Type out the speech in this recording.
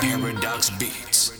Paradox Beats.